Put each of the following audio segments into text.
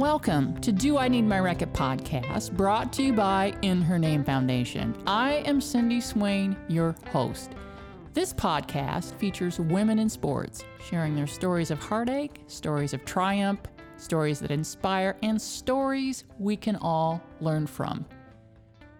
Welcome to Do I Need My Racket podcast, brought to you by In Her Name Foundation. I am Cindy Swain, your host. This podcast features women in sports sharing their stories of heartache, stories of triumph, stories that inspire, and stories we can all learn from.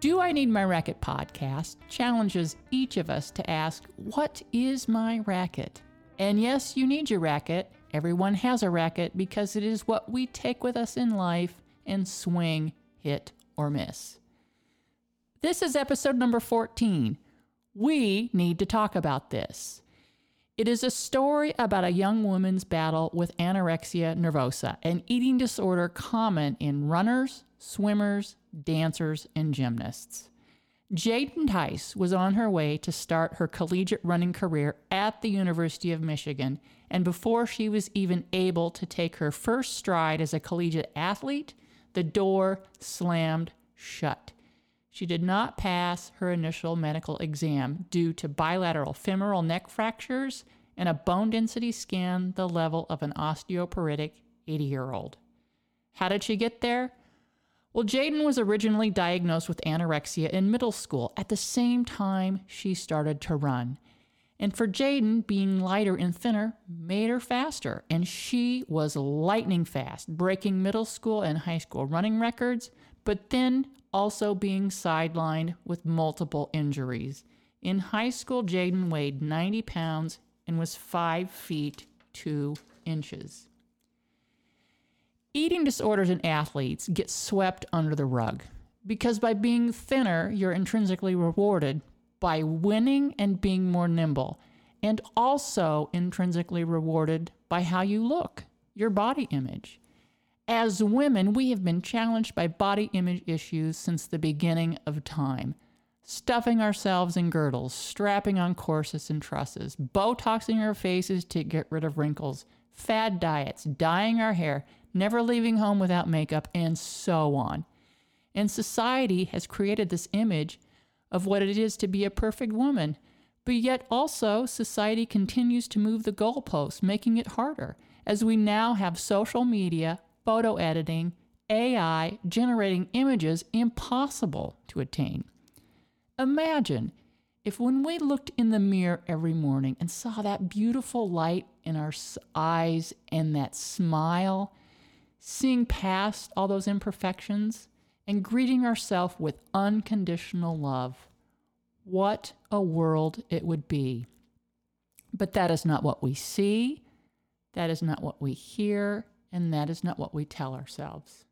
Do I Need My Racket podcast challenges each of us to ask, What is my racket? And yes, you need your racket Everyone has a racket because it is what we take with us in life and swing, hit, or miss. This is episode number 14. We need to talk about this. It is a story about a young woman's battle with anorexia nervosa, an eating disorder common in runners, swimmers, dancers, and gymnasts. Jaden Tice was on her way to start her collegiate running career at the University of Michigan, and before she was even able to take her first stride as a collegiate athlete, the door slammed shut. She did not pass her initial medical exam due to bilateral femoral neck fractures and a bone density scan the level of an osteoporotic 80 year old. How did she get there? Well, Jaden was originally diagnosed with anorexia in middle school at the same time she started to run. And for Jaden, being lighter and thinner made her faster, and she was lightning fast, breaking middle school and high school running records, but then also being sidelined with multiple injuries. In high school, Jaden weighed 90 pounds and was 5 feet 2 inches. Eating disorders in athletes get swept under the rug because by being thinner, you're intrinsically rewarded by winning and being more nimble, and also intrinsically rewarded by how you look, your body image. As women, we have been challenged by body image issues since the beginning of time. Stuffing ourselves in girdles, strapping on corsets and trusses, Botoxing our faces to get rid of wrinkles, fad diets, dyeing our hair, never leaving home without makeup, and so on. And society has created this image of what it is to be a perfect woman. But yet, also, society continues to move the goalposts, making it harder, as we now have social media, photo editing, AI generating images impossible to attain. Imagine if when we looked in the mirror every morning and saw that beautiful light in our eyes and that smile, seeing past all those imperfections and greeting ourselves with unconditional love. What a world it would be. But that is not what we see, that is not what we hear, and that is not what we tell ourselves.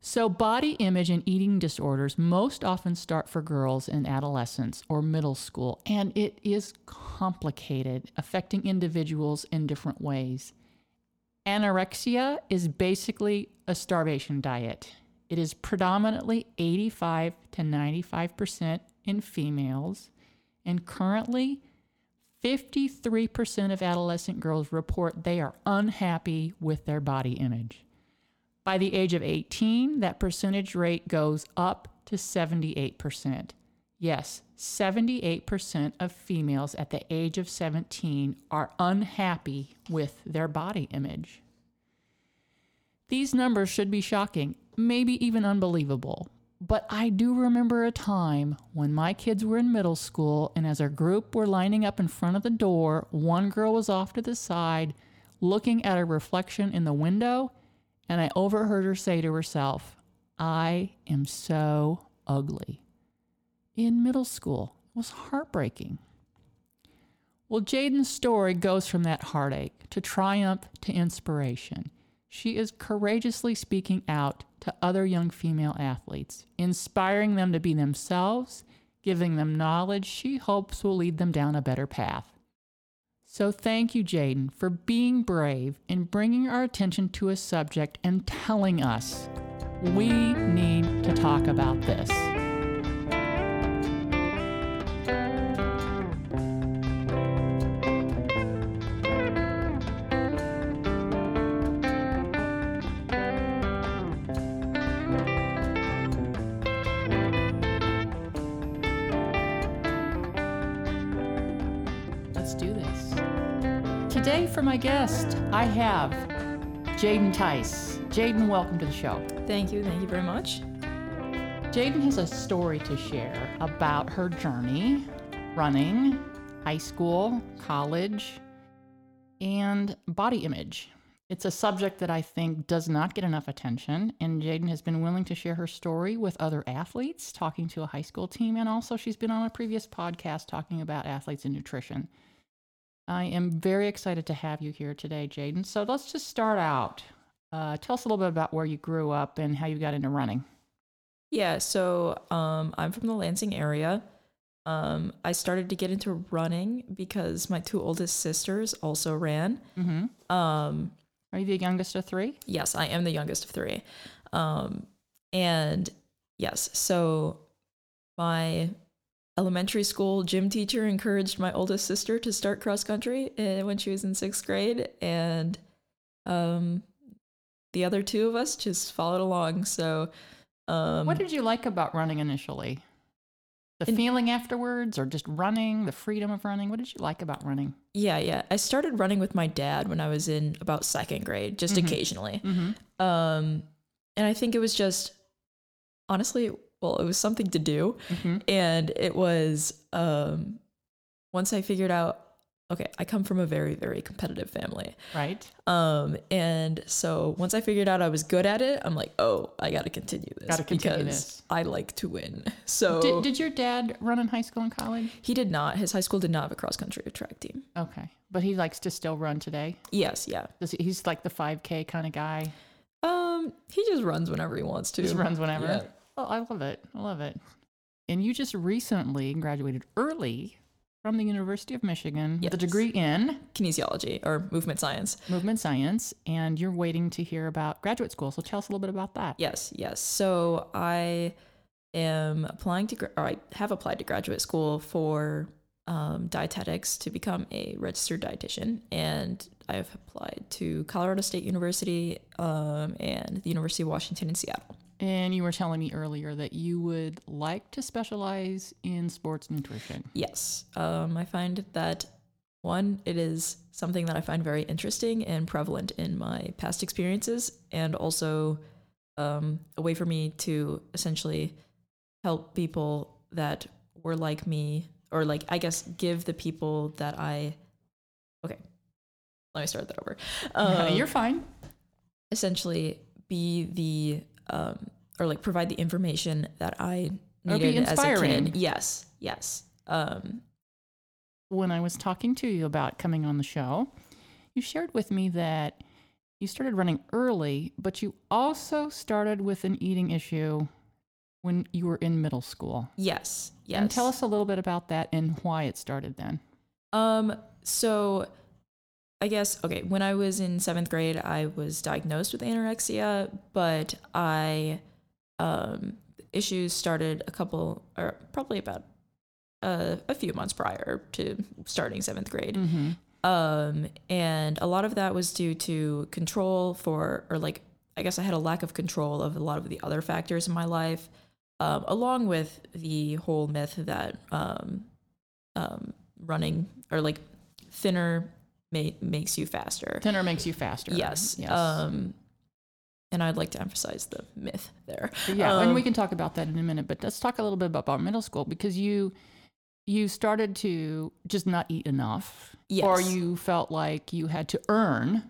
So, body image and eating disorders most often start for girls in adolescence or middle school, and it is complicated, affecting individuals in different ways. Anorexia is basically a starvation diet. It is predominantly 85 to 95% in females, and currently 53% of adolescent girls report they are unhappy with their body image. By the age of 18, that percentage rate goes up to 78%. Yes, 78% of females at the age of 17 are unhappy with their body image. These numbers should be shocking, maybe even unbelievable. But I do remember a time when my kids were in middle school, and as our group were lining up in front of the door, one girl was off to the side looking at a reflection in the window, and I overheard her say to herself, I am so ugly in middle school. It was heartbreaking. Well, Jaden's story goes from that heartache to triumph to inspiration. She is courageously speaking out to other young female athletes, inspiring them to be themselves, giving them knowledge she hopes will lead them down a better path. So, thank you, Jaden, for being brave and bringing our attention to a subject and telling us we need to talk about this. Today, for my guest, I have Jaden Tice. Jaden, welcome to the show. Thank you. Thank you very much. Jaden has a story to share about her journey running, high school, college, and body image. It's a subject that I think does not get enough attention, and Jaden has been willing to share her story with other athletes, talking to a high school team, and also she's been on a previous podcast talking about athletes and nutrition. I am very excited to have you here today, Jaden. So let's just start out. Uh, tell us a little bit about where you grew up and how you got into running. Yeah, so um, I'm from the Lansing area. Um, I started to get into running because my two oldest sisters also ran. Mm-hmm. Um, Are you the youngest of three? yes, I am the youngest of three. Um, and yes, so my elementary school gym teacher encouraged my oldest sister to start cross country uh, when she was in sixth grade, and um, the other two of us just followed along. So, um, What did you like about running initially? The In- feeling afterwards, or just running, the freedom of running? What did you like about running? Yeah, yeah. I started running with my dad when I was in about second grade, just Mhm. occasionally. Mm-hmm. Um, and I think it was just honestly, well, it was something to do, Mm-hmm. and it was um, once I figured out. Okay, I come from a very, very competitive family. Right. Um, and so once I figured out I was good at it, I'm like, oh, I got to continue this Gotta continue because this. I like to win. So Did, did your dad run in high school and college? he did not. His high school did not have a cross country or track team. Okay, but he likes to still run today. Yes, yeah. Does he, he's like the 5K kind of guy. Um, he just runs whenever he wants to. Just runs whenever. Yeah. Oh, I love it. I love it. And you just recently graduated early from the University of Michigan with a Yes. degree in Kinesiology or movement science. movement science, and you're waiting to hear about graduate school. So tell us a little bit about that. Yes, yes. So I am applying to, or I have applied to graduate school for um, dietetics to become a registered dietitian, and I've applied to Colorado State University um, and the University of Washington in Seattle. And you were telling me earlier that you would like to specialize in sports nutrition. Yes, um, I find that one, it is something that I find very interesting and prevalent in my past experiences, and also um, a way for me to essentially help people that were like me, or like I guess give the people that I. Okay, let me start that over. Um, you're fine. essentially be the um, or like provide the information that I needed as a kid. Yes, yes. Um, When I was talking to you about coming on the show, you shared with me that you started running early, but you also started with an eating issue when you were in middle school. yes, yes. And tell us a little bit about that and why it started then. Um, so I guess okay, when I was in seventh grade, I was diagnosed with anorexia, but I um issues started a couple or probably about uh, a few months prior to starting seventh grade. Mm-hmm. Um, and a lot of that was due to control for, or like, I guess I had a lack of control of a lot of the other factors in my life, um, along with the whole myth that um, um, running or like thinner ma- makes you faster. Thinner makes you faster. Yes. Yes. Um, and I'd like to emphasize the myth there. yeah, and um, we can talk about that in a minute, but let's talk a little bit about, middle school because you you started to just not eat enough yes. or you felt like you had to earn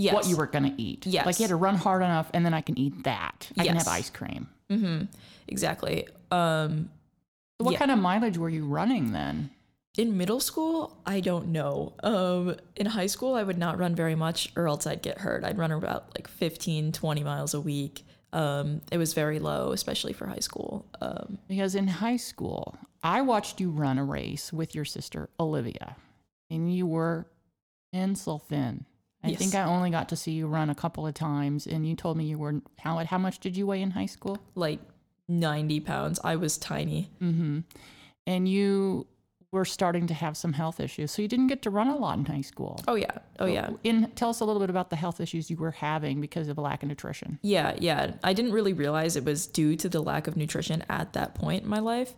Yes. what you were going to eat. Yes, Like you had to run hard enough and then I can eat that. I can have ice cream. Mm-hmm. Exactly. Um, what Yeah. kind of mileage were you running then? In middle school, I don't know. Um, in high school, I would not run very much or else I'd get hurt. I'd run about like 15, 20 miles a week. Um, it was very low, especially for high school. Um, Because in high school, I watched you run a race with your sister Olivia, and you were pencil thin. I think I only got to see you run a couple of times, and you told me you were how how much did you weigh in high school? like 90 pounds. I was tiny. Mm-hmm. And you were starting to have some health issues, so you didn't get to run a lot in high school. Oh, yeah. Oh, yeah. In tell us a little bit about the health issues you were having because of a lack of nutrition. Yeah, yeah. I didn't really realize it was due to the lack of nutrition at that point in my life.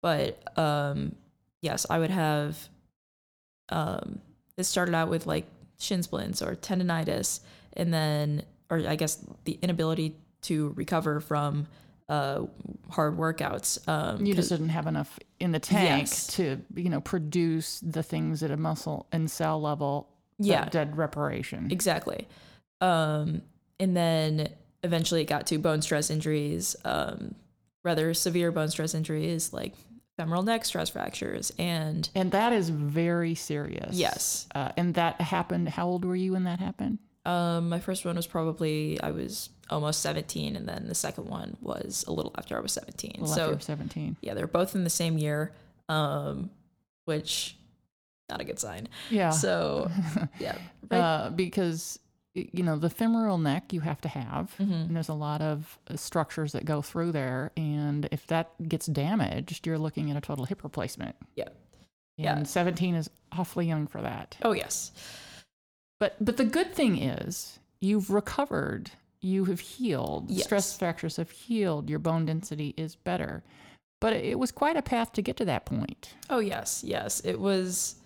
But um, yes, I would have. Um, it started out with like shin splints or tendonitis, and then or I guess the inability to recover from uh, hard workouts. Um, You just didn't have enough in the tank Yes. to, you know, produce the things at a muscle and cell level Yeah. dead reparation. Exactly. Um, and then eventually it got to bone stress injuries, um, rather severe bone stress injuries like femoral neck stress fractures. And And that is very serious. yes, Uh, and that happened. How old were you when that happened? um, my first one was probably, I was almost 17. And then the second one was a little after I was 17. Well, so you 17. yeah, they're both in the same year, um, which not a good sign. Yeah. So yeah, right. uh, because, you know, the femoral neck you have to have. Mhm. And there's a lot of uh, structures that go through there. And if that gets damaged, you're looking at a total hip replacement. Yeah. And Yeah. 17 is awfully young for that. Oh yes, But but the good thing is you've recovered. You have healed. Yes. Stress fractures have healed. Your bone density is better. But it, was quite a path to get to that point. Oh yes, yes. It was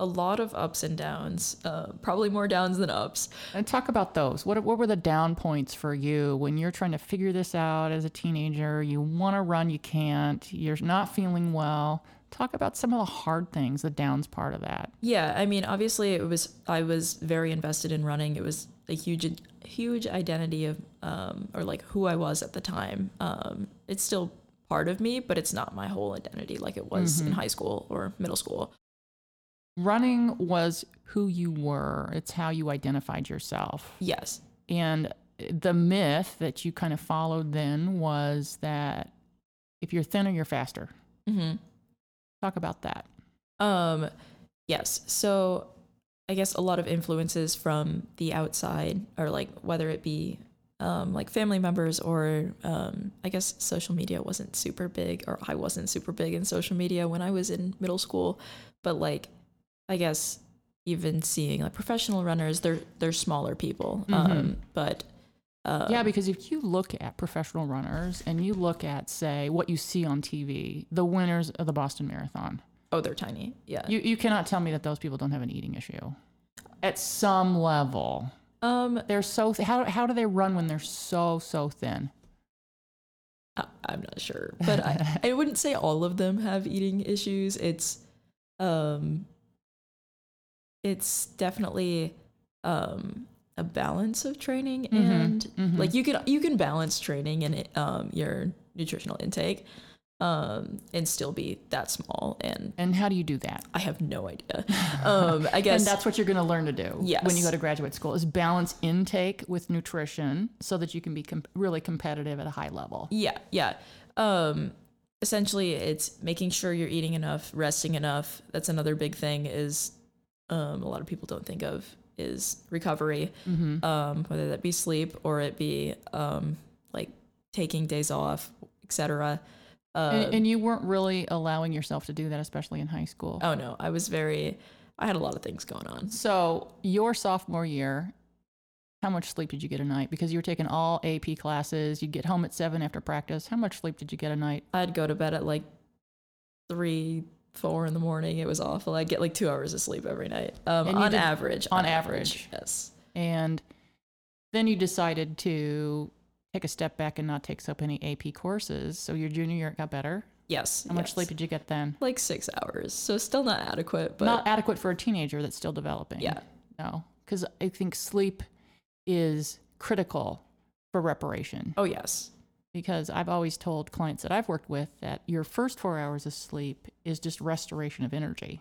a lot of ups and downs. Uh, probably more downs than ups. And talk about those. What what were the down points for you when you're trying to figure this out as a teenager? You want to run, you can't. You're not feeling well. Talk about some of the hard things, the downs part of that. Yeah, I mean, obviously, it was. I was very invested in running. It was a huge, huge identity of, um, or like who I was at the time. Um, it's still part of me, but it's not my whole identity like it was in high school or middle school. Running was who you were. It's how you identified yourself. Yes. And the myth that you kind of followed then was that if you're thinner, you're faster. Mm-hmm. Talk about that. Um, yes. So I guess a lot of influences from the outside, or like whether it be um, like family members or um, I guess social media wasn't super big, or I wasn't super big in social media when I was in middle school. But like, I guess even seeing like professional runners, they're they're smaller people. Um, but uh, yeah, because if you look at professional runners and you look at, say, what you see on TV, the winners of the Boston Marathon, oh, they're tiny. Yeah. you, you cannot tell me that those people don't have an eating issue. At some level, um, they're so, th- how, how do they run when they're so, so thin? I- I'm not sure, but I, I wouldn't say all of them have eating issues. It's, um, it's definitely um a balance of training Mhm, and mhm. like you can you can balance training and it, um your nutritional intake, um and still be that small. And And how do you do that? I have no idea. Um, I guess and that's what you're going to learn to do when you go to graduate school is balance intake with nutrition so that you can be really competitive at a high level. Yeah, yeah. Um essentially it's making sure you're eating enough, resting enough. That's another big thing is um a lot of people don't think of is recovery. Mm-hmm. Um whether that be sleep or it be um like taking days off, etc. Uh, and, and you weren't really allowing yourself to do that, especially in high school. oh no, I was very I had a lot of things going on. So your sophomore year, how much sleep did you get a night? Because you were taking all AP classes. You'd get home at seven after practice. How much sleep did you get a night? I'd go to bed at like three, four in the morning. It was awful. I'd get like two hours of sleep every night. Um, And you on did- average. on average. Yes. And then you decided to take a step back and not take so many AP courses. So your junior year it got better. Yes. How much yes. sleep did you get then? Like six hours. So still not adequate, but not adequate for a teenager that's still developing. yeah. No, because I think sleep is critical for reparation. Oh yes. Because I've always told clients that I've worked with that your first four hours of sleep is just restoration of energy.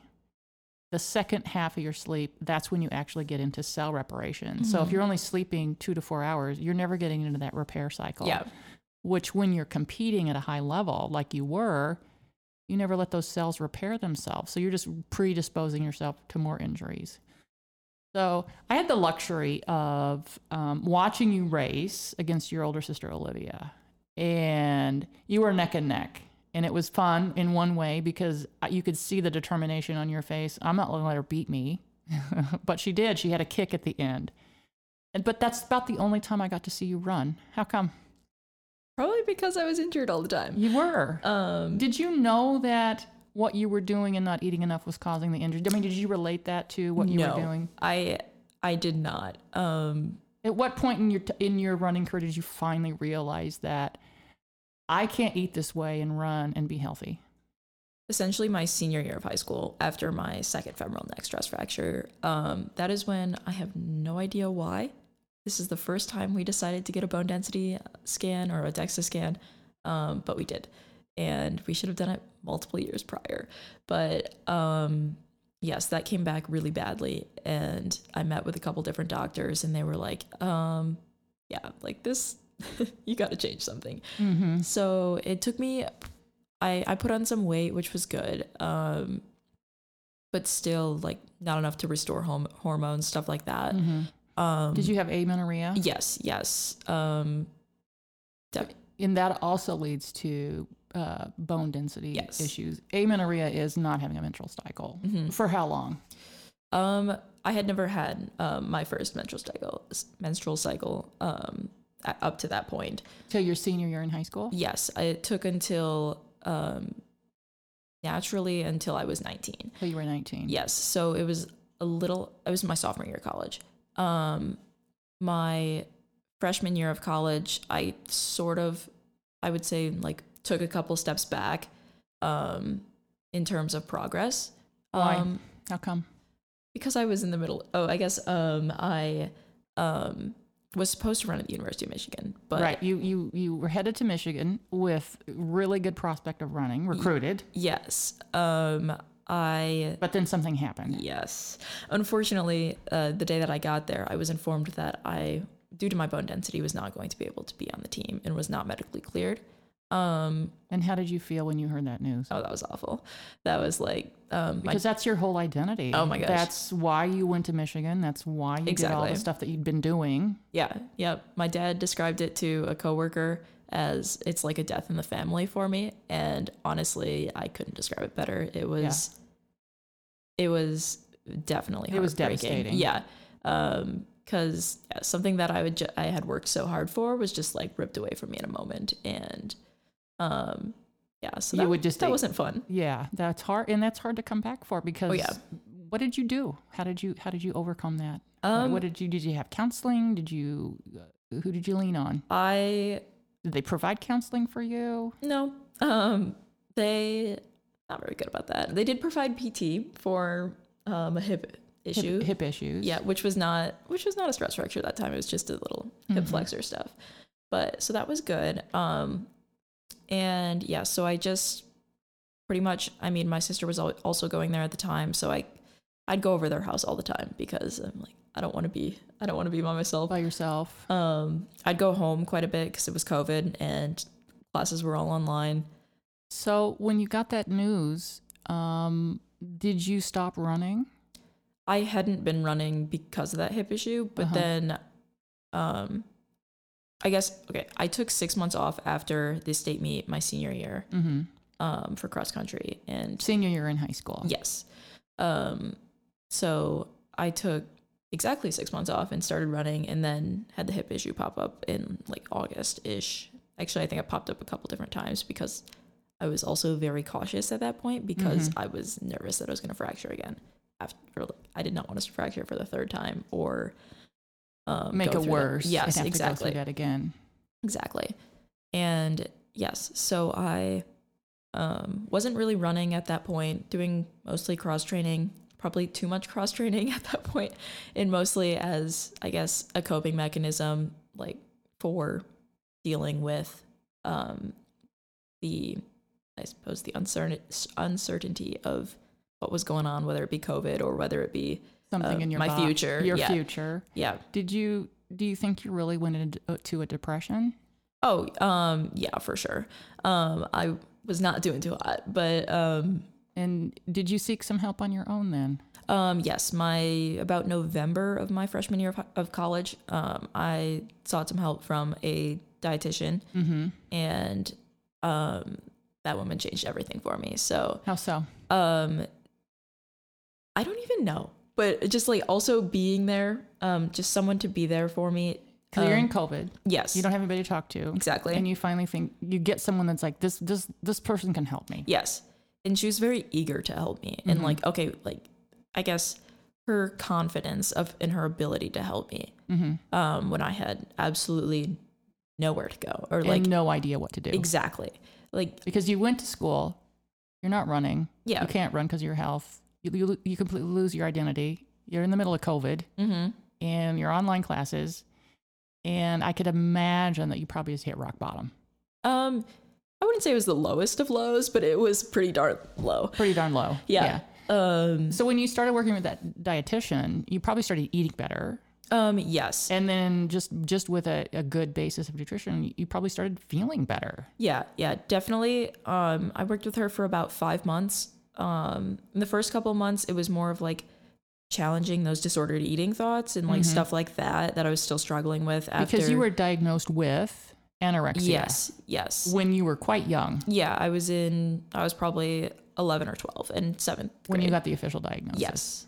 The second half of your sleep, that's when you actually get into cell reparation. So if Mhm. you're only sleeping two to four hours, you're never getting into that repair cycle. Yeah. Which, when you're competing at a high level like you were, you never let those cells repair themselves. So you're just predisposing yourself to more injuries. So I had the luxury of um, watching you race against your older sister Olivia, and you were neck and neck. And it was fun in one way because you could see the determination on your face. I'm not going to let her beat me, but she did. She had a kick at the end. And, but that's about the only time I got to see you run. How come? Probably because I was injured all the time. You were. Um Did you know that what you were doing and not eating enough was causing the injury? I mean, did you relate that to what you no, were doing? I I did not. Um At what point in your t- in your running career did you finally realize that I can't eat this way and run and be healthy? essentially my senior year of high school after my second femoral neck stress fracture. Um, that is when I have no idea why. This is the first time we decided to get a bone density scan or a DEXA scan, um, but we did. And we should have done it multiple years prior. But um, yes, that came back really badly. And I met with a couple different doctors, and they were like, um, yeah, like this, you got to change something. Mm-hmm. So it took me I, I put on some weight, which was good. Um, but still like not enough to restore hom- hormones, stuff like that. Mm-hmm. Um, Did you have amenorrhea? Yes, yes. Um, And that also leads to uh, bone density Yes. issues. Amenorrhea is not having a menstrual cycle. mhm. For how long? Um, I had never had um, my first menstrual cycle, menstrual cycle um, up to that point. Till your senior year in high school? Yes, it took until um, naturally until I was 19. Till you were 19. Yes. So it was a little, it was my sophomore year of college. Um, my freshman year of college, I sort of, I would say, like, took a couple steps back um, in terms of progress. Why? Um, How come? because I was in the middle. Oh, I guess um, I um, was supposed to run at the University of Michigan, but right. You you you were headed to Michigan with really good prospect of running, recruited, yes, um, I but then something happened. Yes. Unfortunately, uh, the day that I got there, I was informed that I, due to my bone density, was not going to be able to be on the team and was not medically cleared. Um, And how did you feel when you heard that news? oh, that was awful. That was like um, my Because that's your whole identity. Oh my gosh. That's why you went to Michigan. That's why you did all the stuff that you'd been doing. yeah, yeah. My dad described it to a coworker as it's like a death in the family for me, and honestly, I couldn't describe it better. It was, it was definitely It was devastating. Yeah, um, because yeah, something that I would ju- I had worked so hard for was just like ripped away from me in a moment, and um, yeah. So You that would just that take- wasn't fun. Yeah, that's hard, and that's hard to come back for because. Oh, yeah. What did you do? How did you How did you overcome that? Um, what did you Did you have counseling? Did you uh, Who did you lean on? I Did they provide counseling for you? No. Um, they not very good about that. They did provide PT for um, a hip issue. Hip, hip issues. Yeah, which was not which was not a stress fracture that time. It was just a little hip Mhm. flexor stuff. But so that was good. Um, and yeah, so I just pretty much. I mean, my sister was also going there at the time, so I I'd go over their house all the time because I'm like I don't want to be I don't want to be by myself. by yourself. Um, I'd go home quite a bit because it was COVID and classes were all online. So when you got that news, um, did you stop running? I hadn't been running because of that hip issue, but Uh-huh. then um I guess okay, I took 6 months off after the state meet my senior year Mm-hmm. um for cross country and Senior year in high school. yes. Um so I took exactly 6 months off and started running and then had the hip issue pop up in like August-ish. Actually, I think it popped up a couple different times because I was also very cautious at that point because Mhm. I was nervous that I was going to fracture again. After I did not want to fracture for the third time or um, Make it that- worse. and Yes, have To go exactly, that again. exactly. And yes, so I um, wasn't really running at that point, doing mostly cross training, probably too much cross training at that point, and mostly as I guess a coping mechanism, like for dealing with um, the, I suppose the uncertain uncertainty of what was going on, whether it be COVID or whether it be Something uh, in your my future, Your yeah. future. yeah. Did you? Do you think you really went into a depression? Oh, um, yeah, for sure. Um, I was not doing too hot, but um, And did you seek some help on your own then? Um, yes, my about November of my freshman year of, of college, um, I sought some help from a dietitian, Mm-hmm. and um, that woman changed everything for me. So, How so? um, I don't even know, but just like also being there, um, just someone to be there for me. Because you're in um, COVID. yes, You don't have anybody to talk to. exactly. And you finally think you get someone that's like this. This this person can help me. Yes. And she was very eager to help me. And Mhm. like, okay, like I guess her confidence of in her ability to help me Mm-hmm. um, when I had absolutely nowhere to go or and like no idea what to do exactly like because you went to school. You're not running. yeah You can't run because of your health. You, you you completely lose your identity. You're in the middle of COVID mm-hmm. and your online classes, and I could imagine that you probably just hit rock bottom. um I wouldn't say it was the lowest of lows but it was pretty darn low Pretty darn low. yeah, um So when you started working with that dietitian, you probably started eating better, um yes and then just just with a, a good basis of nutrition, you probably started feeling better. Yeah, yeah, definitely. Um, I worked with her for about five months. Um, in the first couple of months, it was more of like challenging those disordered eating thoughts and like stuff like that that I was still struggling with after. Mm-hmm. Because you were diagnosed with anorexia. yes, yes, When you were quite young, yeah. I was in. I was probably eleven or twelve in seventh when you got the official diagnosis. yes.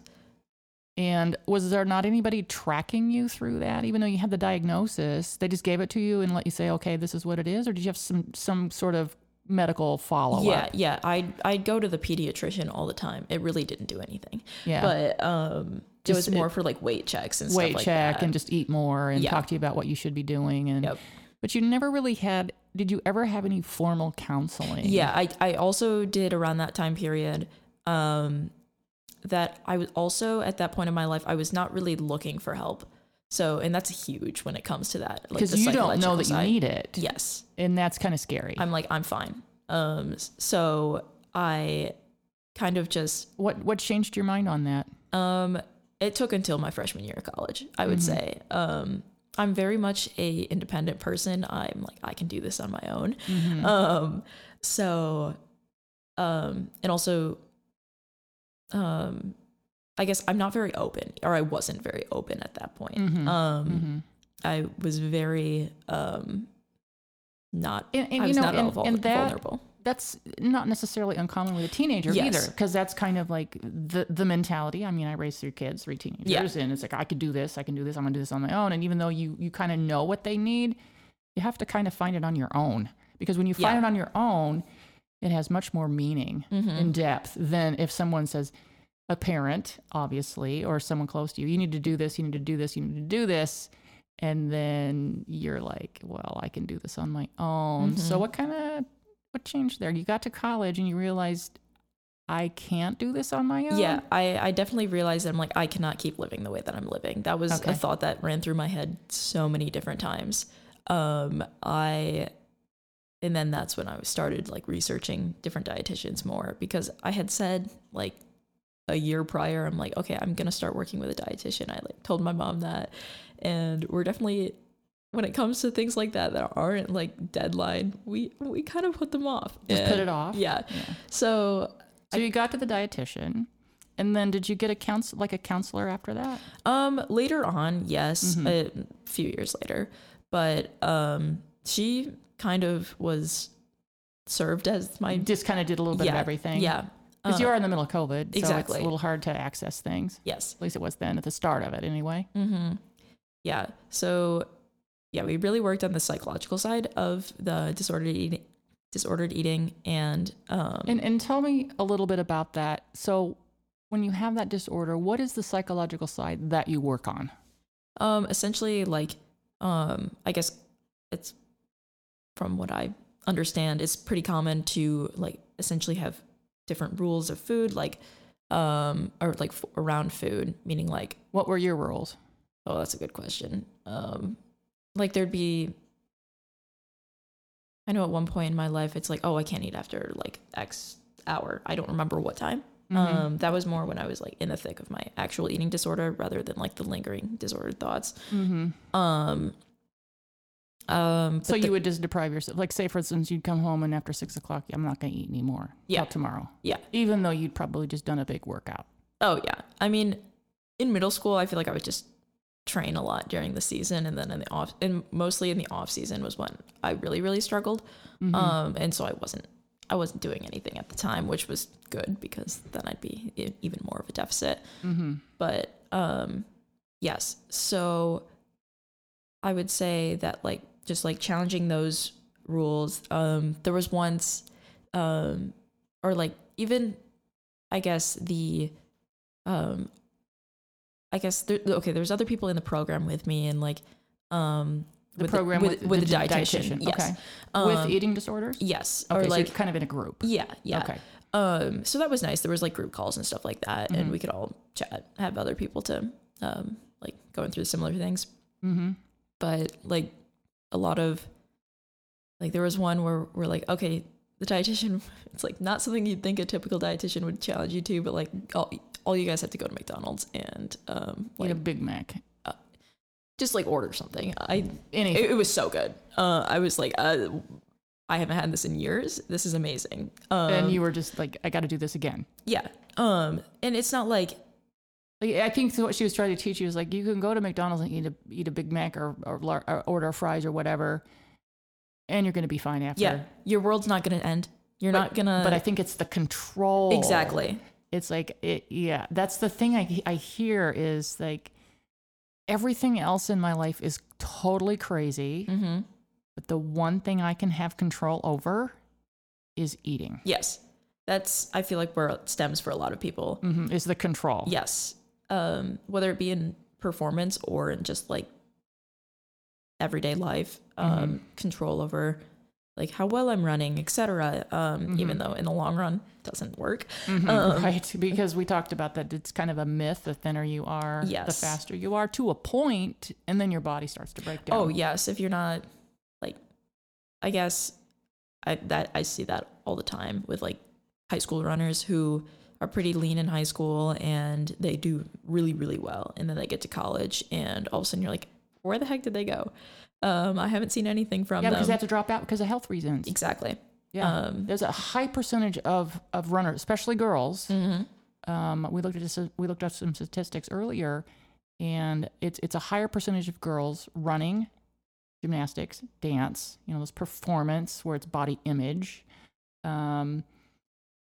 And was there not anybody tracking you through that, even though you had the diagnosis? They just gave it to you and let you say, "Okay, this is what it is," or did you have some some sort of medical follow up. yeah. Yeah. I I'd go to the pediatrician all the time. It really didn't do anything. Yeah. But um, it was more for like weight checks and Weight stuff like check that. and just eat more and Yeah. talk to you about what you should be doing. And Yep. but you never really had. Did you ever have any formal counseling? Yeah, I I also did around that time period. Um, that I was also at that point in my life I was not really looking for help. So and that's huge when it comes to that. Like because the you don't know that side. you need it, Yes, and that's kind of scary. I'm like I'm fine. Um, so I kind of just what what changed your mind on that? um, it took until my freshman year of college. I would say. Um, I'm very much a independent person. I'm like I can do this on my own. Um, so, um, and also, um, I guess I'm not very open, or I wasn't very open at that point. Mhm. Um, Mhm. I was very um, not. And, and I you know, not and, vul- and that vulnerable. that's not necessarily uncommon with a teenager Yes. either, because that's kind of like the the mentality. I mean, I raised three kids, three teenagers, and it's like I could do this, I can do this, I'm gonna do this on my own. And even though you you kind of know what they need, you have to kind of find it on your own because when you find Yeah. it on your own, it has much more meaning Mm-hmm. and depth than if someone says a parent, obviously, or someone close to you, you need to do this, you need to do this, you need to do this. And then you're like, well, I can do this on my own. Mm-hmm. So what kind of what changed there? You got to college and you realized I can't do this on my own. Yeah, I, I definitely realized that I'm like, I cannot keep living the way that I'm living. That was Okay. a thought that ran through my head so many different times. Um, I, and then that's when I started like researching different dietitians more because I had said like a year prior, I'm like, okay, I'm gonna start working with a dietitian. I like told my mom that, and we're definitely when it comes to things like that that aren't like deadline, we we kind of put them off. Just put it off. Yeah. Yeah. So So you got to the dietitian, and then did you get a counsel like a counselor after that? Um, later on, yes, Mm-hmm. a few years later, but um, she kind of was served as my Just kind of did a little bit of everything. Yeah, Because Uh, you are in the middle of COVID, so it's a little hard to access things. yes, At least it was then at the start of it, anyway. mm-hmm. yeah. So yeah, we really worked on the psychological side of the disordered eating, disordered eating, and um, And and tell me a little bit about that. So when you have that disorder, what is the psychological side that you work on? Um, essentially, like, um, I guess it's from what I understand, it's pretty common to like essentially have different rules of food, like, um, or like f- around food, meaning like, What were your rules? oh, that's a good question. Um, like there'd be, I know at one point in my life, it's like, oh, I can't eat after like X hour. I don't remember what time. Mhm. Um, that was more when I was like in the thick of my actual eating disorder rather than like the lingering disordered thoughts. Mm-hmm. Um, um, So you the- would just deprive yourself. Like, say, for instance, you'd come home and after six o'clock, I'm not going to eat anymore. Yeah. Till tomorrow. yeah. Even though you'd probably just done a big workout. Oh yeah. I mean, in middle school, I feel like I would just train a lot during the season, and then in the off, and mostly in the off season was when I really, really struggled. Mm-hmm. Um, and so I wasn't, I wasn't doing anything at the time, which was good because then I'd be even more of a deficit. Mm-hmm. But um, yes. So I would say that like just like challenging those rules. Um, there was once, um, or like even, I guess the, um, I guess there, okay, there's other people in the program with me and like um The with program with, with, with the a dietitian. Yes. Okay. Um, with eating disorders. yes. Okay, or like kind of in a group. yeah, yeah. Okay. Um so that was nice. There was like group calls and stuff like that Mhm. and we could all chat, have other people to um like going through similar things. Mm-hmm. But like a lot of like there was one where we're like, okay, the dietitian it's like not something you'd think a typical dietitian would challenge you to, but like all, all you guys have to go to McDonald's and um Eat like a Big Mac. just like order something. I Anything. it, it was so good. Uh, I was like, uh, I haven't had this in years. This is amazing. Um, and you were just like, I got to do this again. yeah. Um, and it's not like Like, I think what she was trying to teach you is like you can go to McDonald's and eat a eat a Big Mac or or, or order fries or whatever, and you're going to be fine after. yeah, your world's not gonna end. You're But- not gonna. But I think it's the control. exactly. It's like it. Yeah, that's the thing I I hear is like everything else in my life is totally crazy, Mm-hmm. but the one thing I can have control over is eating. Yes, that's. I feel like where it stems for a lot of people. hmm Is the control. Yes. Um, whether it be in performance or in just like everyday life, um, control over like how well I'm running, etc. Um, even though in the long run doesn't work. Mhm, Um, right, because we talked about that. It's kind of a myth. The thinner you are, the faster you are to a point, and then your body starts to break down. Oh yes, if you're not like, I guess I that I see that all the time with like high school runners who are pretty lean in high school and they do really really well, and then they get to college and all of a sudden you're like, where the heck did they go? Um, I haven't seen anything from yeah, them. because they have to drop out because of health reasons. exactly. Yeah, Um, there's a high percentage of of runners, especially girls. mhm. Um, we looked at this, we looked at some statistics earlier, and it's it's a higher percentage of girls running, gymnastics, dance. You know, those performance where it's body image, um,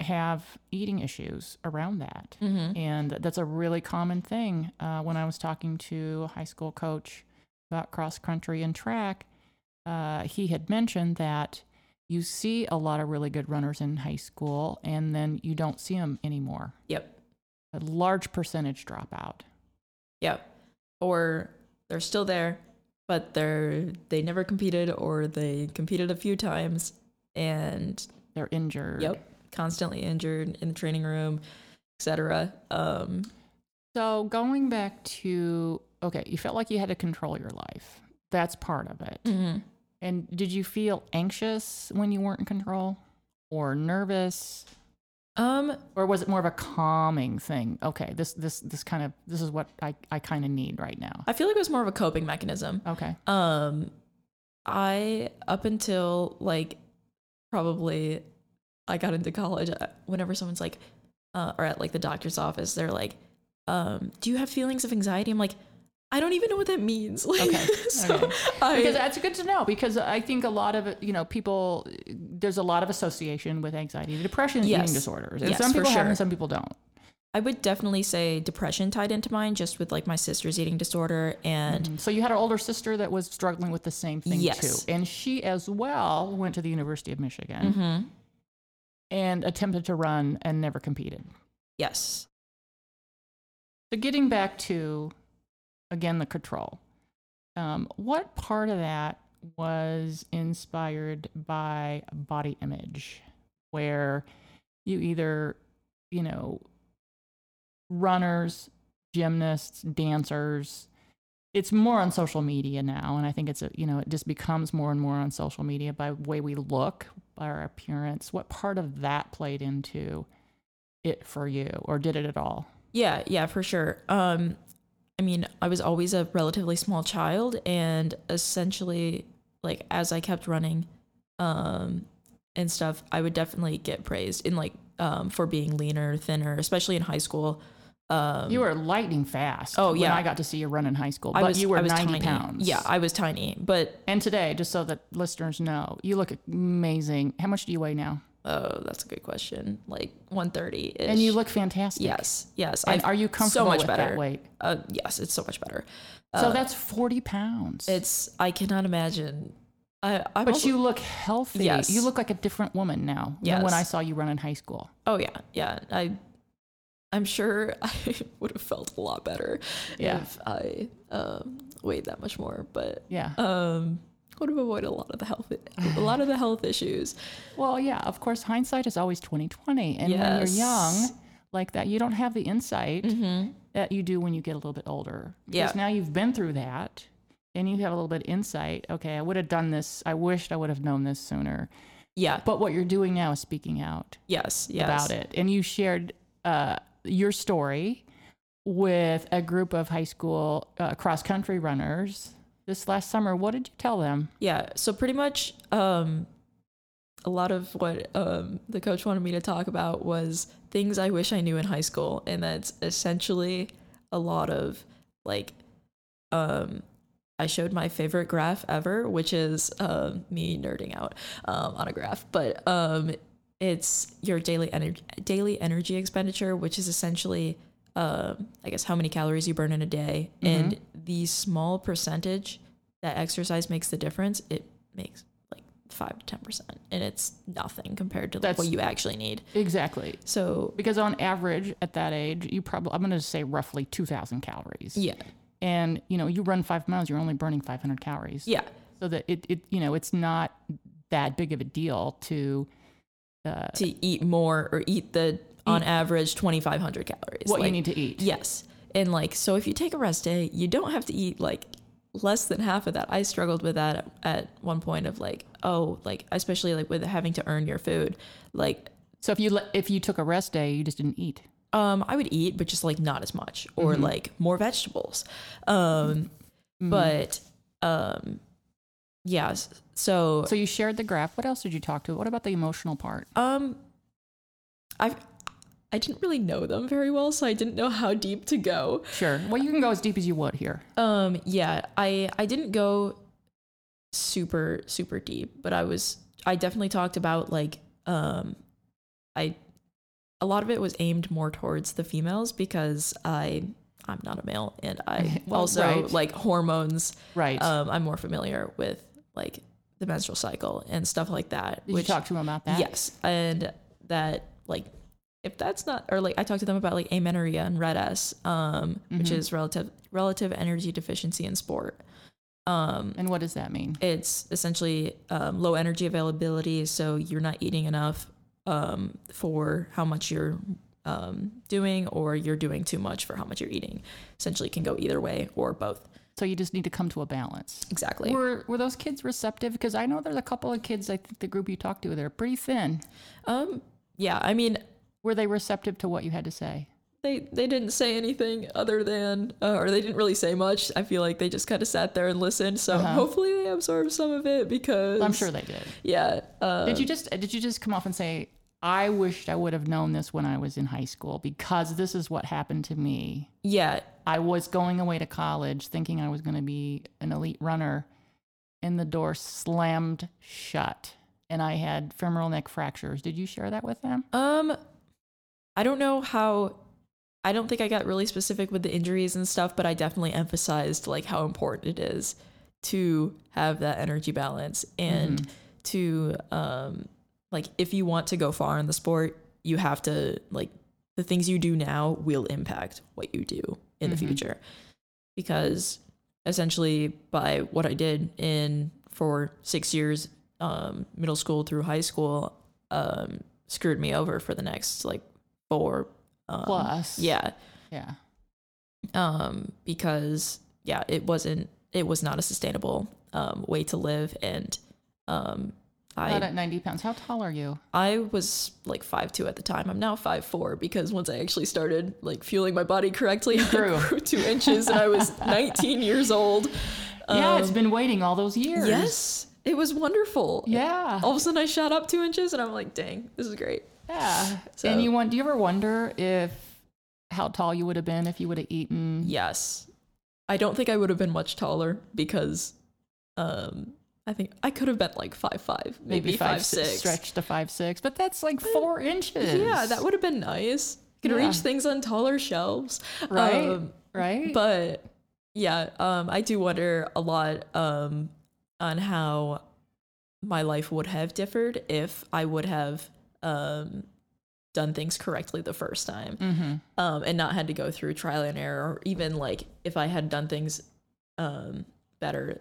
have eating issues around that. Mhm. And that's a really common thing. Uh, when I was talking to a high school coach about cross country and track, uh, he had mentioned that you see a lot of really good runners in high school and then you don't see them anymore. Yep. A large percentage drop out. Yep. Or they're still there, but they're they never competed or they competed a few times and They're injured. Yep. Constantly injured in the training room, etc. Um, So going back to okay, you felt like you had to control your life. That's part of it. mhm. And did you feel anxious when you weren't in control or nervous? um, Or was it more of a calming thing? Okay, this this this kind of this is what I, I kind of need right now. I feel like it was more of a coping mechanism. Okay. Um, I up until like probably I got into college. uh, Whenever someone's like, uh, or at like the doctor's office, they're like, um, "Do you have feelings of anxiety?" I'm like, I don't even know what that means. Like, Okay, so okay. I, Because that's good to know because I think a lot of you know, people there's a lot of association with anxiety, and depression, and Yes. eating disorders. And Yes, some people have sure. them, some people don't. I would definitely say depression tied into mine, just with like my sister's eating disorder and Mhm. So you had an older sister that was struggling with the same thing Yes. too, and she as well went to the University of Michigan Mhm. And attempted to run and never competed. yes, So getting back to again the control, um, what part of that was inspired by body image, where you either, you know, runners, gymnasts, dancers. It's more on social media now, and I think it's a you know it just becomes more and more on social media by the way we look, our appearance. What part of that played into it for you, or did it at all? yeah, yeah, for sure. Um, I mean, I was always a relatively small child, and essentially, like as I kept running, um, and stuff, I would definitely get praised in like um for being leaner, thinner, especially in high school. Um, You were lightning fast. Oh, when yeah. I got to see you run in high school. But I was, you were I was 90 tiny. pounds. Yeah, I was tiny, but and today, just so that listeners know, you look amazing. How much do you weigh now? oh, that's a good question. Like 130. And you look fantastic. Yes, yes. And I've- are you comfortable so much with better. that weight? Uh, yes, it's so much better. So Uh, that's 40 pounds. it's I cannot imagine. I I'm but also- you look healthy. Yes. You look like a different woman now than when I saw you run in high school. Oh yeah, yeah. I I'm sure I would have felt a lot better Yeah. if I um, weighed that much more. But Yeah. um, would have avoided a lot of the health a lot of the health issues. Well, yeah, of course, hindsight is always 2020. And when you're young like that, you don't have the insight that you do when you get a little bit older. Because Yeah. now you've been through that and you have a little bit of insight. Okay, I would have done this. I wished I would have known this sooner. Yeah. But what you're doing now is speaking out Yes. Yes. about it. And you shared uh, your story with a group of high school uh, cross country runners this last summer. What did you tell them? Yeah. So pretty much, um, a lot of what um, the coach wanted me to talk about was things I wish I knew in high school, and that's essentially a lot of like, um, I showed my favorite graph ever, which is um, me nerding out um, on a graph, but um, it's your daily energy daily energy expenditure, which is essentially, um, I guess, how many calories you burn in a day, and the small percentage that exercise makes the difference. It makes like five to ten percent, and it's nothing compared to like, what you actually need. Exactly. So Because on average at that age, you probably, I'm going to say roughly 2,000 calories. yeah, And, you know, you run five miles, you're only burning 500 calories. yeah, So that it, it you know, it's not that big of a deal to uh, to eat more or eat the on average twenty five hundred calories. what you need to eat. Yes. And like, so if you take a rest day, you don't have to eat like less than half of that. I struggled with that at, at one point of like, oh, like, especially like with having to earn your food. Like, So if you le- if you took a rest day, you just didn't eat. um, I would eat, but just like not as much or Mm-hmm. like more vegetables. Um, but, um, yes. So, So you shared the graph. What else did you talk to? What about the emotional part? um, I've, I didn't really know them very well, so I didn't know how deep to go. Sure. Well, you can go as deep as you would here. Um, yeah, I I didn't go super super deep, but I was I definitely talked about like um I a lot of it was aimed more towards the females because I I'm not a male and I Well, also right. like hormones Right. um I'm more familiar with like the menstrual cycle and stuff like that. did you talk to them about that? Yes, and that like if that's not or like I talked to them about like amenorrhea and RED-S, um, which Mhm. is relative relative energy deficiency in sport. Um, And what does that mean? it's essentially um, low energy availability, so you're not eating enough um, for how much you're um, doing, or you're doing too much for how much you're eating. Essentially, can go either way or both. So you just need to come to a balance. Exactly. Were were those kids receptive? Because I know there's a couple of kids. I think the group you talked to, they're pretty thin. Um, yeah, I mean, Were they receptive to what you had to say? they they didn't say anything other than uh, or they didn't really say much i feel like they just kind of sat there and listened so Uh-huh. hopefully they absorbed some of it because I'm sure they did. yeah uh, Did you just did you just come off and say, "I wished I would have known this when I was in high school because this is what happened to me. yeah I was going away to college thinking I was going to be an elite runner, and the door slammed shut, and I had femoral neck fractures." Did you share that with them? um i don't know how i don't think i got really specific with the injuries and stuff but i definitely emphasized like how important it is to have that energy balance and Mm-hmm. to um like if you want to go far in the sport you have to like the things you do now will impact what you do in the Mhm. future because essentially by what i did in for six years um middle school through high school um screwed me over for the next like four um, Plus, yeah yeah. um, because yeah, it wasn't it was not a sustainable um, way to live, and um, Not at 90 pounds. How tall are you? I was like five two at the time. I'm now five four because once I actually started like fueling my body correctly, I grew. grew two inches, and I was 19 years old. yeah, it's been waiting all those years. yes, it was wonderful. Yeah. All of a sudden, I shot up two inches, and I'm like, dang, this is great. Yeah. So- and you want? Do you ever wonder if how tall you would have been if you would have eaten? Yes. I don't think I would have been much taller because um I think I could have been like five five, maybe, five, six. Stretch to five six, but that's like four inches. Yeah, that would have been nice. Could Yeah. reach things on taller shelves. right. Um, right. but yeah, um I do wonder a lot um on how my life would have differed if I would have um done things correctly the first time Mm-hmm. um, and not had to go through trial and error or even like if i had done things um, better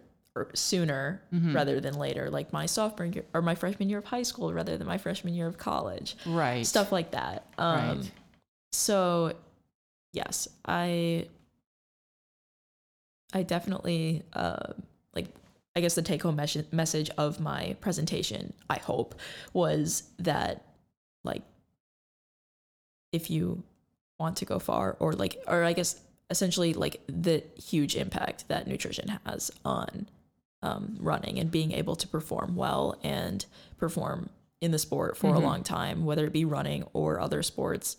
sooner Mm-hmm. rather than later like my sophomore year or my freshman year of high school rather than my freshman year of college Right. stuff like that um, Right. so yes i i definitely uh, like i guess the take home mes- message of my presentation i hope was that like if you want to go far or like or i guess essentially like the huge impact that nutrition has on um, running and being able to perform well and perform in the sport for Mhm. a long time whether it be running or other sports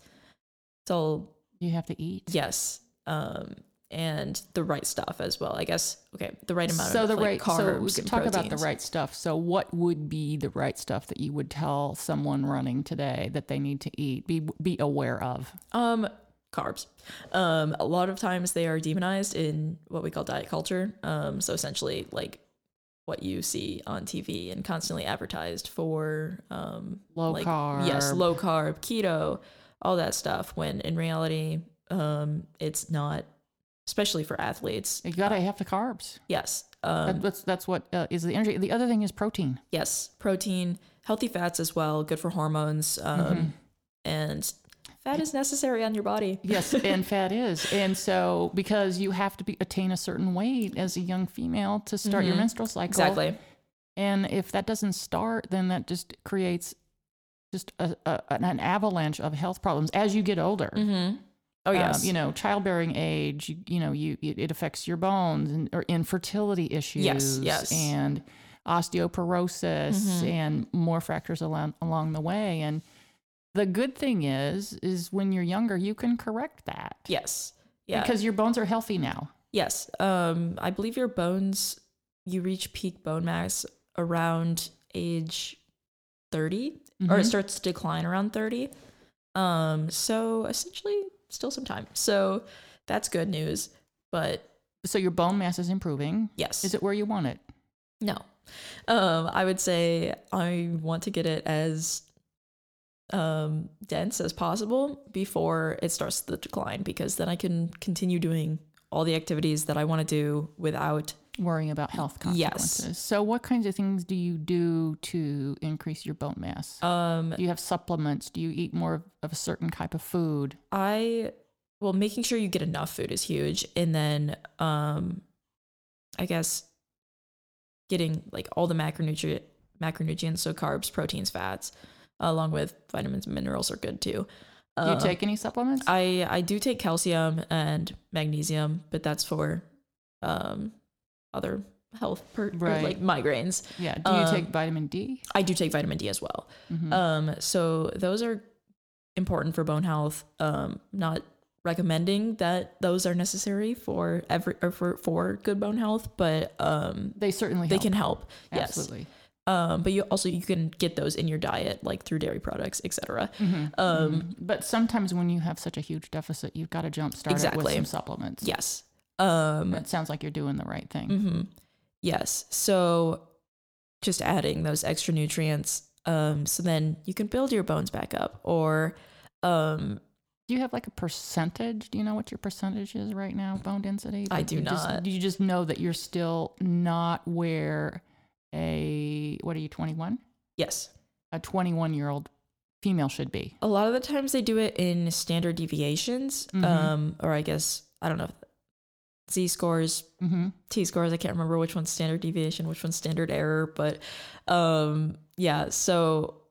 so You have to eat. yes um, and the right stuff as well i guess okay the right amount so of the like, right carbs so we and could talk about the right stuff so what would be the right stuff that you would tell someone running today that they need to eat be be aware of Um, carbs. Um, a lot of times they are demonized in what we call diet culture. Um, so essentially like what you see on TV and constantly advertised for um low like, carb Yes, low carb, keto, all that stuff. When in reality, um, it's not, especially for athletes. you gotta have the carbs Yes. That- Um, that's that's what uh, is the energy the other thing is protein yes, protein, healthy fats as well, good for hormones. Um, Mm-hmm. and fat is necessary on your body. yes and fat is and so because you have to be attain a certain weight as a young female to start your Mhm. menstrual cycle Exactly. and if that doesn't start then that just creates just a, a, an avalanche of health problems as you get older Mm-hmm. Oh Um, yes. you know, childbearing age, you, you know, you it, it affects your bones and or infertility issues, yes. yes, and osteoporosis Mhm. and more factors along along the way. And the good thing is, is when you're younger, you can correct that Yes. Yeah. because your bones are healthy now. yes. Um, I believe your bones you reach peak bone mass around age 30 or it Mhm. starts to decline around 30. Um, so essentially still some time. So that's good news. But So your bone mass is improving. yes. Is it where you want it? No. Um, I would say I want to get it as um dense as possible before it starts to decline because then I can continue doing all the activities that I want to do without Worrying about health Yes. consequences. So what kinds of things do you do to increase your bone mass? um do you have supplements? Do you eat more of, of a certain type of food? I well making sure you get enough food is huge and then um I guess getting like all the macronutrient macronutrients so carbs, proteins, fats along with vitamins and minerals are good too. Do you Um, take any supplements? I I do take calcium and magnesium, but that's for um other health per, Right. like migraines. yeah. Do you um, take vitamin D? I do take vitamin D as well. Mhm. Um so those are important for bone health. Um not recommending that those are necessary for every or for for good bone health, but um they certainly they help. can help. Yes. Um but you also you can get those in your diet like through dairy products, etc. Mhm. Um Mhm. But sometimes when you have such a huge deficit, you've got to jumpstart it with some supplements. Yes. Um It sounds like you're doing the right thing. hmm Yes. So just adding those extra nutrients, um, so then you can build your bones back up. Or um, Do you have like a percentage? Do you know what your percentage is right now, bone density? I do just- not. do you just know that you're still not where a what are you 21? yes, A 21 year old female should be. a lot of the times they do it in standard deviations, Mhm. um, or I guess I don't know, Z scores, Mm-hmm. T scores. I can't remember which one's standard deviation, which one's standard error, but um, yeah. So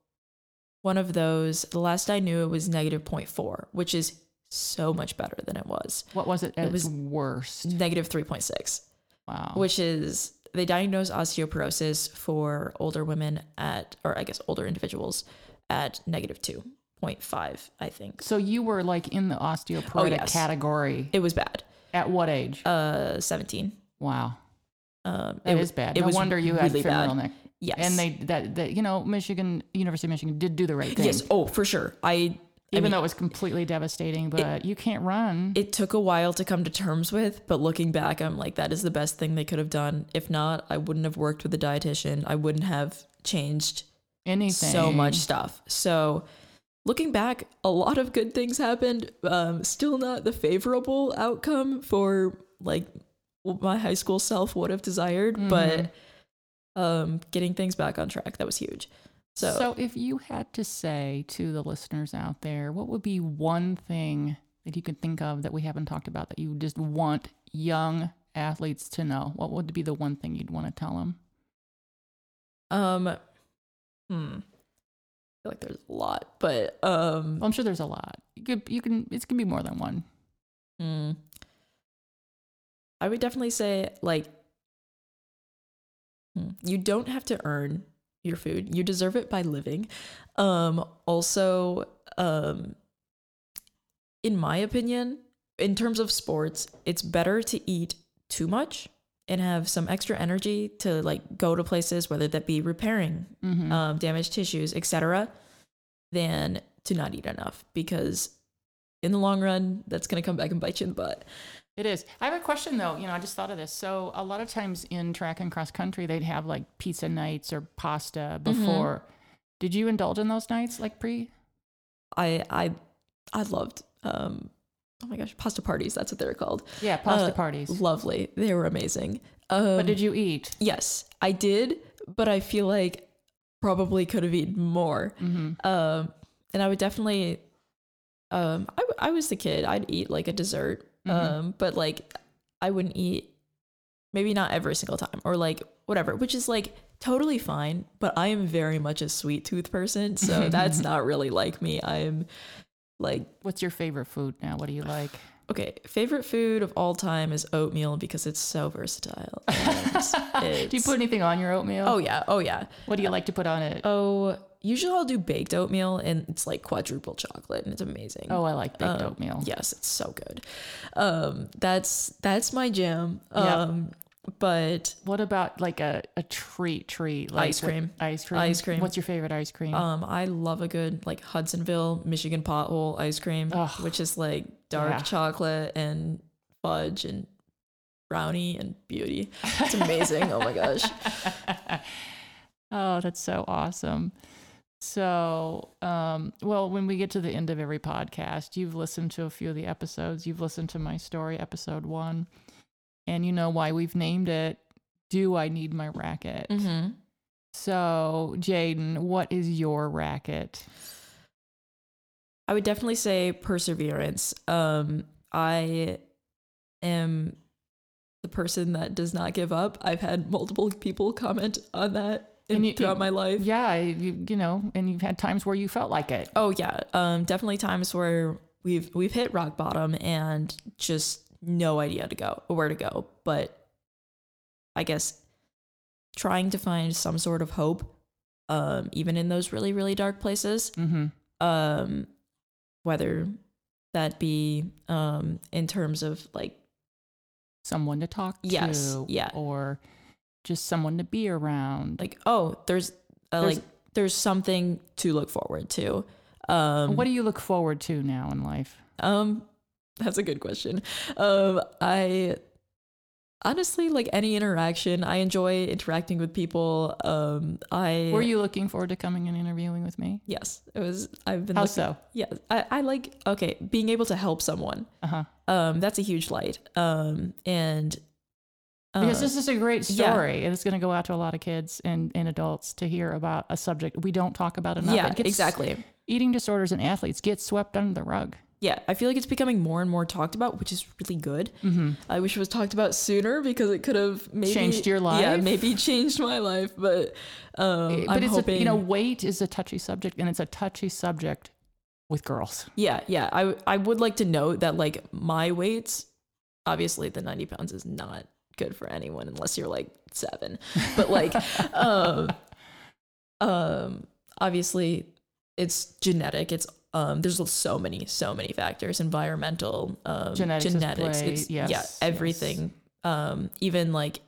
one of those, the last I knew, it was negative 0.4, which is so much better than it was. What was it It was- worst? Negative 3.6. Wow. which is they diagnose osteoporosis for older women at, or I guess older individuals at negative 2.5, I think. so you were like in the osteoporotic yes. category It was bad. at what age? Uh, 17. wow. Um, it, is bad. it no was wonder you had really femoral bad. neck. yes. And they that, that you know Michigan University of Michigan did do the right thing. yes. Oh, for sure. I, I Even mean, though it was completely devastating, but you can't run. it took a while to come to terms with, but looking back, I'm like, that is the best thing they could have done. If not, I wouldn't have worked with a dietitian. I wouldn't have changed Anything. so much stuff. So looking back, a lot of good things happened. Um, still not the favorable outcome for like what my high school self would have desired, but um, getting things back on track that was huge. So, So, if you had to say to the listeners out there, what would be one thing that you could think of that we haven't talked about that you just want young athletes to know? What would be the one thing you'd want to tell them? um, hmm, I feel like there's a lot, but um, I'm sure there's a lot. You could, you can, it can be more than one. Hmm. I would definitely say like hmm, you don't have to earn your food. You deserve it by living. Um also um in my opinion, in terms of sports, it's better to eat too much and have some extra energy to like go to places whether that be repairing Mhm. um, damaged tissues, etc., than to not eat enough because in the long run, that's going to come back and bite you in the butt. It is. I have a question though. You know, I just thought of this. So a lot of times in track and cross country, they'd have like pizza nights or pasta before. Did you indulge in those nights like pre? I I I loved um oh my gosh, pasta parties, that's what they're called. Yeah, pasta Uh, parties. Lovely. They were amazing. Um But did you eat? Yes, I did, but I feel like probably could have eaten more. hmm Um and I would definitely um I was the kid. I'd eat like a dessert. Mhm. Um but like I wouldn't eat maybe not every single time or like whatever, which is like totally fine, but I am very much a sweet tooth person, so that's not really like me. I am like What's your favorite food now? What do you like? okay, favorite food of all time is oatmeal because it's so versatile. do you put anything on your oatmeal? Oh yeah, oh yeah. What do you like to put on it? Oh, usually I'll do baked oatmeal and it's like quadruple chocolate and it's amazing. Oh, I like baked Um, oatmeal. Yes, it's so good. Um, that's that's my jam. Yeah. Um, but What about like a, a treat treat? Like Ice what- cream. ice cream. Ice cream. What's your favorite ice cream? um, I love a good like Hudsonville, Michigan pothole ice cream, Ugh. which is like dark Yeah. chocolate and fudge and brownie and beauty. It's amazing. oh my gosh. oh, that's so awesome. So, um, well, when we get to the end of every podcast, you've listened to a few of the episodes. You've listened to my story, episode one, and you know why we've named it Do I Need My Racket? Mm-hmm. So, Jaden, what is your racket? I would definitely say perseverance. Um, I am the person that does not give up. I've had multiple people comment on that in, you- throughout my life. Yeah, you, you know, and you've had times where you felt like it. Oh yeah, um, definitely times where we've we've hit rock bottom and just no idea to go where to go. But I guess trying to find some sort of hope, um, even in those really really dark places, Mm-hmm. um, whether that be um in terms of like Someone to talk Yes, to. yeah. Or just someone to be around. like oh there's, uh, There's- like there's something to look forward to. Um, what do you look forward to now in life? Um, that's a good question. Um, I honestly like any interaction. I enjoy interacting with people. Um, I Were you looking forward to coming and interviewing with me? Yes, it was. I've been. How looking- so? Yeah, I, I like okay being able to help someone. Uh huh. Um, that's a huge light. Um, and uh, Because this is a great yeah. story, and it's going to go out to a lot of kids and, and adults to hear about a subject we don't talk about enough. yeah, gets- exactly. Eating disorders in athletes get swept under the rug. Yeah, I feel like it's becoming more and more talked about, which is really good. Mm-hmm. I wish it was talked about sooner because it could have maybe Changed your life. Yeah, maybe changed my life. But um, but I'm it's hoping, a, you know weight is a touchy subject, and it's a touchy subject with girls. yeah, yeah. I I would like to note that like my weights, obviously the 90 pounds is not good for anyone unless you're like seven. But like, um, um, obviously it's genetic. It's um, there's so many, so many factors, environmental, um, Genetics is play- It's, yes, yeah, yes. everything. Um, even like,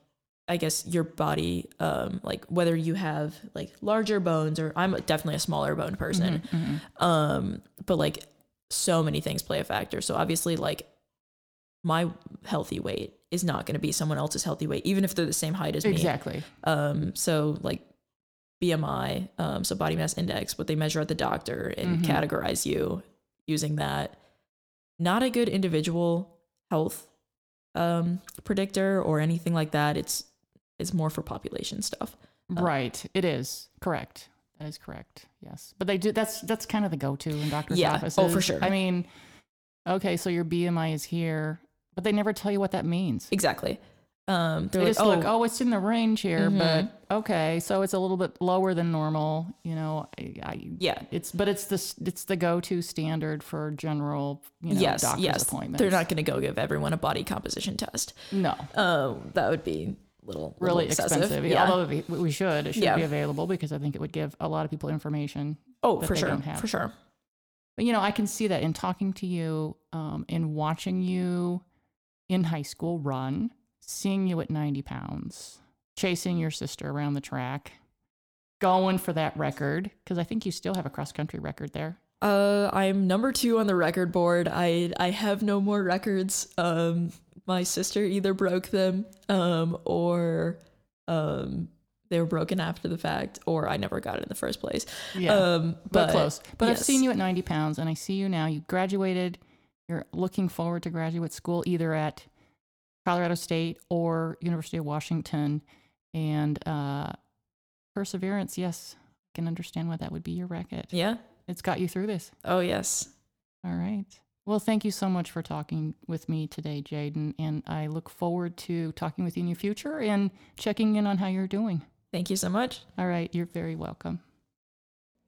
I guess your body, um, like whether you have like larger bones or I'm definitely a smaller bone person. Mhm. Um, but like so many things play a factor. So obviously, like my healthy weight is not going to be someone else's healthy weight, even if they're the same height as me. Exactly. Um, so like BMI, um, so body mass index, what they measure at the doctor, and Mhm. categorize you using that. Not a good individual health um, predictor or anything like that. It's it's more for population stuff. Uh, Right. It is correct. That is correct. Yes, but they do. That's that's kind of the go-to in doctors' Yeah. offices. Oh, for sure. I mean, okay, so your BMI is here, but they never tell you what that means. Exactly. Um, they're They like, just oh, look, oh, it's in the range here, Mhm. but okay, so it's a little bit lower than normal. You know, I, I, yeah, it's but it's the it's the go-to standard for general you know, yes, doctor's yes. appointments. They're not going to go give everyone a body composition test. no Um, that would be little, little really excessive. expensive. Yeah. Although we, we should, it should Yeah. be available because I think it would give a lot of people information oh, for sure, for sure. But you know, I can see that in talking to you, um, in watching you in high school run, seeing you at 90 pounds, chasing your sister around the track, going for that record, because I think you still have a cross country record there. Uh, I'm number two on the record board. I I have no more records. Um, my sister either broke them, um, or um, they were broken after the fact, or I never got it in the first place. Yeah. Um, but, close. But I've seen you at 90 pounds and I see you now. You graduated. You're looking forward to graduate school either at Colorado State or University of Washington. And uh, perseverance, yes, I can understand why that would be your racket. Yeah. It's got you through this. Oh yes. All right. Well, thank you so much for talking with me today, Jaden. And I look forward to talking with you in your future and checking in on how you're doing. Thank you so much. All right, you're very welcome.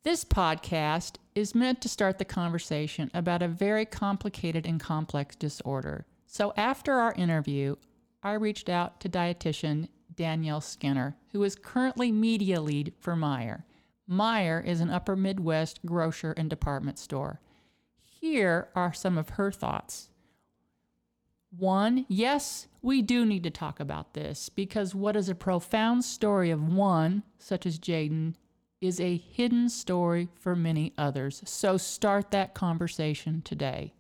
This podcast is meant to start the conversation about a very complicated and complex disorder. So after our interview, I reached out to dietitian Danielle Skinner, who is currently media lead for Meijer. Meijer is an upper Midwest grocer and department store. Here are some of her thoughts. One, yes, we do need to talk about this because what is a profound story of one, such as Jaden, is a hidden story for many others. So start that conversation today.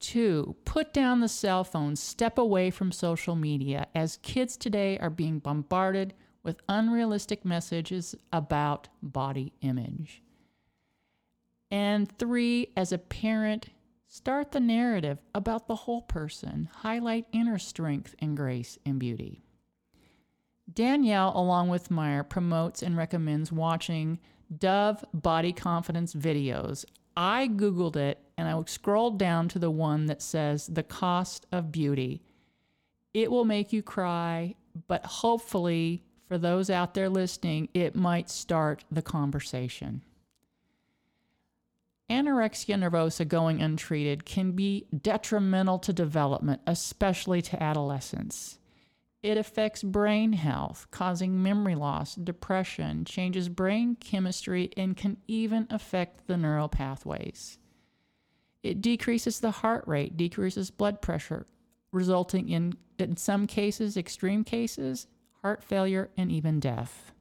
Two, put down the cell phone, step away from social media, as kids today are being bombarded with unrealistic messages about body image. And three, as a parent, start the narrative about the whole person, highlight inner strength and grace and beauty. Danielle, along with Meijer, promotes and recommends watching Dove body confidence videos. I Googled it and I scrolled down to the one that says The Cost of Beauty. It will make you cry, but hopefully, for those out there listening, it might start the conversation. Anorexia nervosa going untreated can be detrimental to development, especially to adolescents. It affects brain health, causing memory loss, depression, changes brain chemistry, and can even affect the neural pathways. It decreases the heart rate, decreases blood pressure, resulting in, in some cases, extreme cases, heart failure, and even death.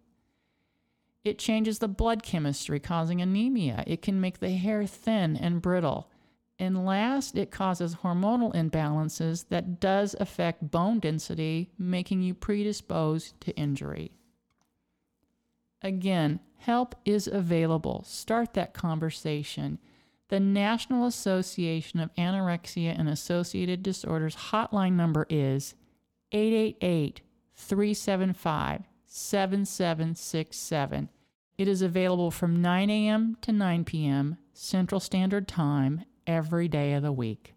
It changes the blood chemistry, causing anemia. It can make the hair thin and brittle. And last, it causes hormonal imbalances that does affect bone density, making you predisposed to injury. Again, help is available. Start that conversation. The National Association of Anorexia and Associated Disorders hotline number is 888 375 7767. It is available from 9 a.m. to 9 p.m. Central Standard Time every day of the week.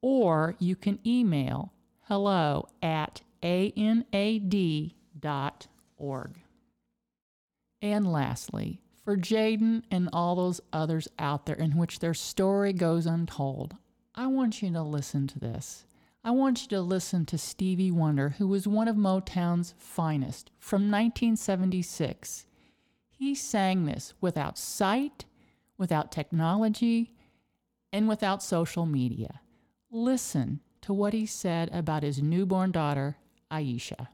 Or you can email hello at anad.org. And lastly, for Jaden and all those others out there in which their story goes untold, I want you to listen to this. I want you to listen to Stevie Wonder, who was one of Motown's finest from 1976. He sang this without sight, without technology, and without social media. Listen to what he said about his newborn daughter, Aisha.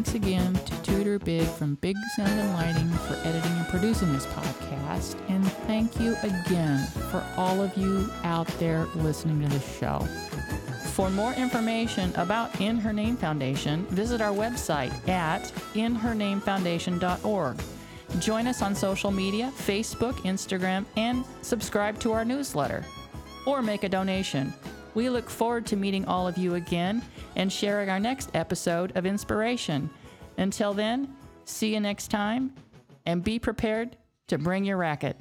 Thanks again to Tudor Big from Big Sound and Lighting for editing and producing this podcast. And thank you again for all of you out there listening to the show. For more information about In Her Name Foundation, visit our website at inhernamefoundation.org. Join us on social media Facebook, Instagram, and subscribe to our newsletter or make a donation. We look forward to meeting all of you again and sharing our next episode of Inspiration. Until then, see you next time and be prepared to bring your racket.